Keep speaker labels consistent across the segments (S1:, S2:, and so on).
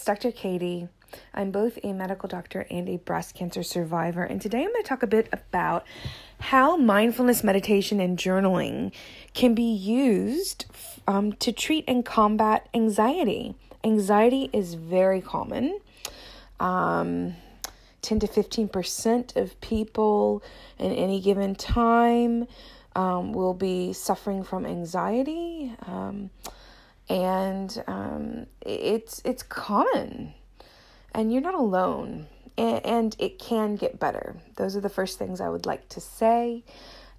S1: it's Dr. Katie. I'm both a medical doctor and a breast cancer survivor, and today I'm going to talk a bit about how mindfulness meditation and journaling can be used um, to treat and combat anxiety. Anxiety is very common. Um, 10 to 15% of people in any given time um, will be suffering from anxiety. Um, and um, it's it's common, and you're not alone, and, and, it can get better. Those are the first things I would like to say.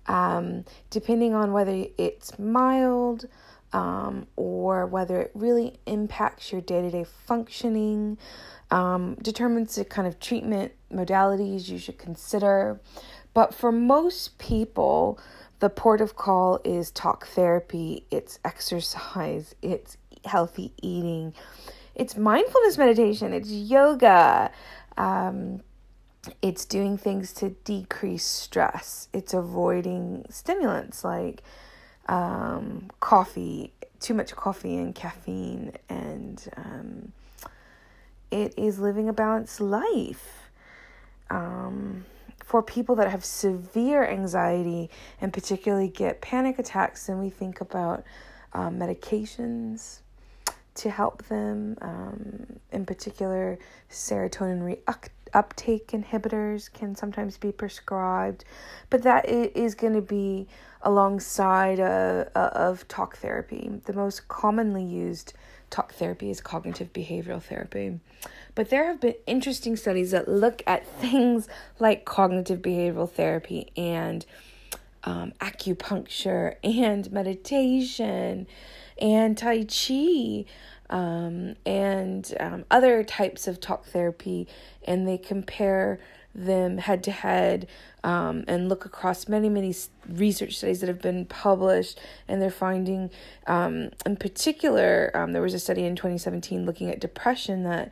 S1: Um, depending on whether it's mild um, or whether it really impacts your day to day functioning, um, determines the kind of treatment modalities you should consider. But for most people, the port of call is talk therapy, it's exercise, it's healthy eating, it's mindfulness meditation, it's yoga. Um, it's doing things to decrease stress. It's avoiding stimulants like um, coffee, too much coffee and caffeine, and um, it is living a balanced life. Um, for people that have severe anxiety and particularly get panic attacks, then we think about um, medications to help them. Um, in particular, serotonin reuptake inhibitors can sometimes be prescribed, but that is going to be alongside of talk therapy. The most commonly used talk therapy is cognitive behavioral therapy. But there have been interesting studies that look at things like cognitive behavioral therapy and um, acupuncture and meditation and Tai Chi um, and um, other types of talk therapy, and they compare them head to head um, and look across many, many research studies that have been published. And they're finding, um, in particular, um, there was a study in 2017 looking at depression that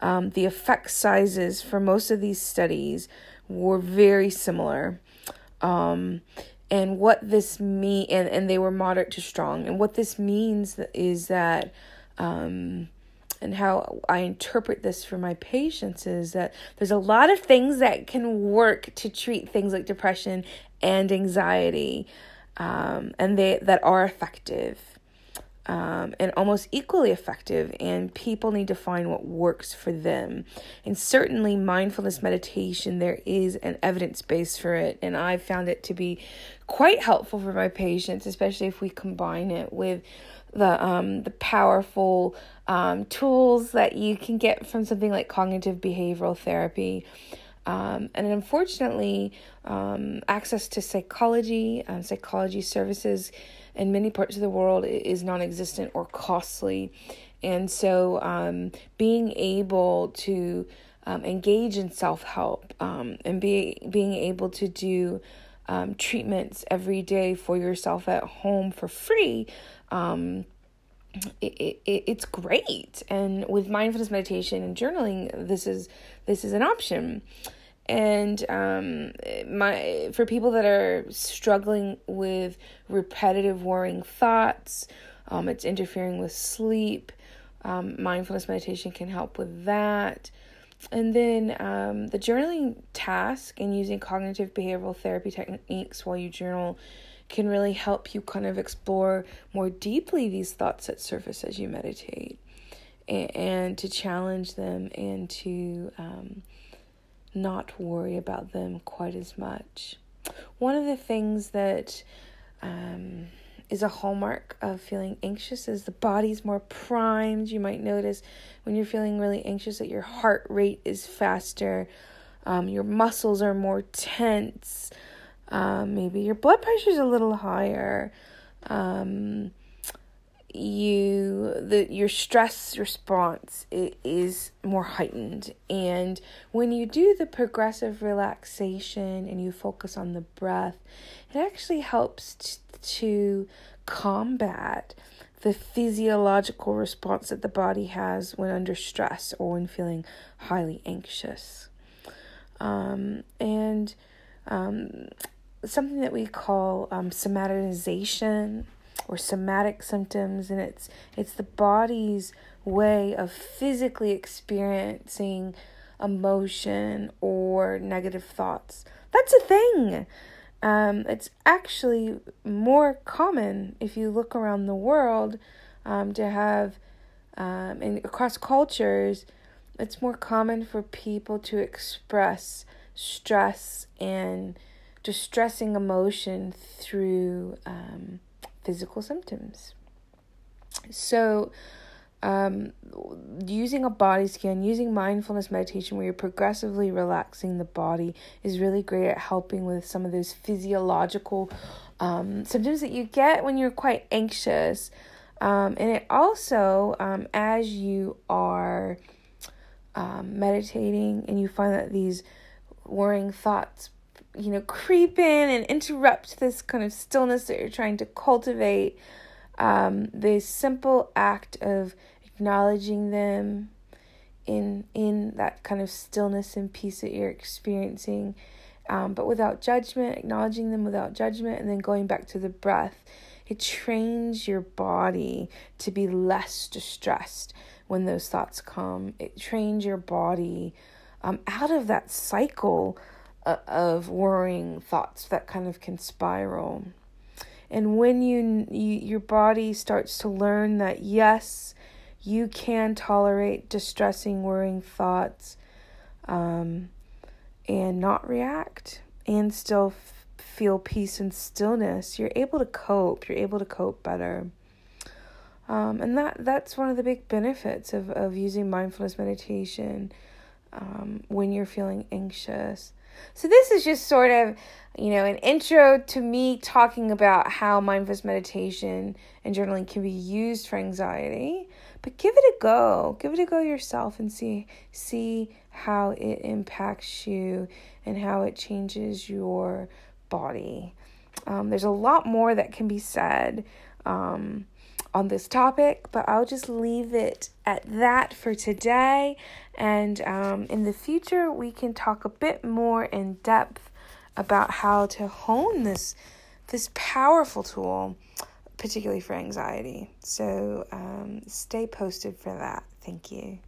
S1: um, the effect sizes for most of these studies were very similar. Um, and what this mean and, and they were moderate to strong. And what this means is that um, and how I interpret this for my patients is that there's a lot of things that can work to treat things like depression and anxiety, um, and they that are effective. Um, and almost equally effective, and people need to find what works for them. And certainly, mindfulness meditation, there is an evidence base for it, and I've found it to be quite helpful for my patients, especially if we combine it with the um, the powerful um, tools that you can get from something like cognitive behavioral therapy. Um, and unfortunately, um, access to psychology, um, psychology services in many parts of the world is non existent or costly. And so, um, being able to um, engage in self help um, and be, being able to do treatments every day for yourself at home for free um, it, it, it's great. And with mindfulness meditation and journaling this is this is an option. And um my for people that are struggling with repetitive worrying thoughts um it's interfering with sleep um, mindfulness meditation can help with that. And then um, the journaling task and using cognitive behavioral therapy techniques while you journal can really help you kind of explore more deeply these thoughts that surface as you meditate and, and to challenge them and to um, not worry about them quite as much. One of the things that um, is a hallmark of feeling anxious is the body's more primed. You might notice when you're feeling really anxious that your heart rate is faster, um, your muscles are more tense. Um, maybe your blood pressure is a little higher. Um, you the your stress response is more heightened and when you do the progressive relaxation and you focus on the breath it actually helps t- to combat the physiological response that the body has when under stress or when feeling highly anxious um, and um, something that we call um, somatization or somatic symptoms and it's it's the body's way of physically experiencing emotion or negative thoughts. That's a thing. Um, it's actually more common if you look around the world um, to have, um, and across cultures, it's more common for people to express stress and distressing emotion through um, physical symptoms. So, um, using a body scan, using mindfulness meditation where you're progressively relaxing the body is really great at helping with some of those physiological um, symptoms that you get when you're quite anxious. Um, and it also, um, as you are um, meditating and you find that these worrying thoughts, you know, creep in and interrupt this kind of stillness that you're trying to cultivate, um, the simple act of acknowledging them in in that kind of stillness and peace that you're experiencing um, but without judgment acknowledging them without judgment and then going back to the breath it trains your body to be less distressed when those thoughts come. It trains your body um, out of that cycle of worrying thoughts that kind of can spiral and when you, you your body starts to learn that yes you can tolerate distressing, worrying thoughts um, and not react and still f- feel peace and stillness. You're able to cope. You're able to cope better. Um, and that that's one of the big benefits of, of using mindfulness meditation um, when you're feeling anxious. So this is just sort of, you know, an intro to me talking about how mindfulness meditation and journaling can be used for anxiety. But give it a go. Give it a go yourself and see see how it impacts you and how it changes your body. Um, there's a lot more that can be said um, on this topic, but I'll just leave it at that for today. And um, in the future, we can talk a bit more in depth about how to hone this this powerful tool particularly for anxiety. So um, stay posted for that. Thank you.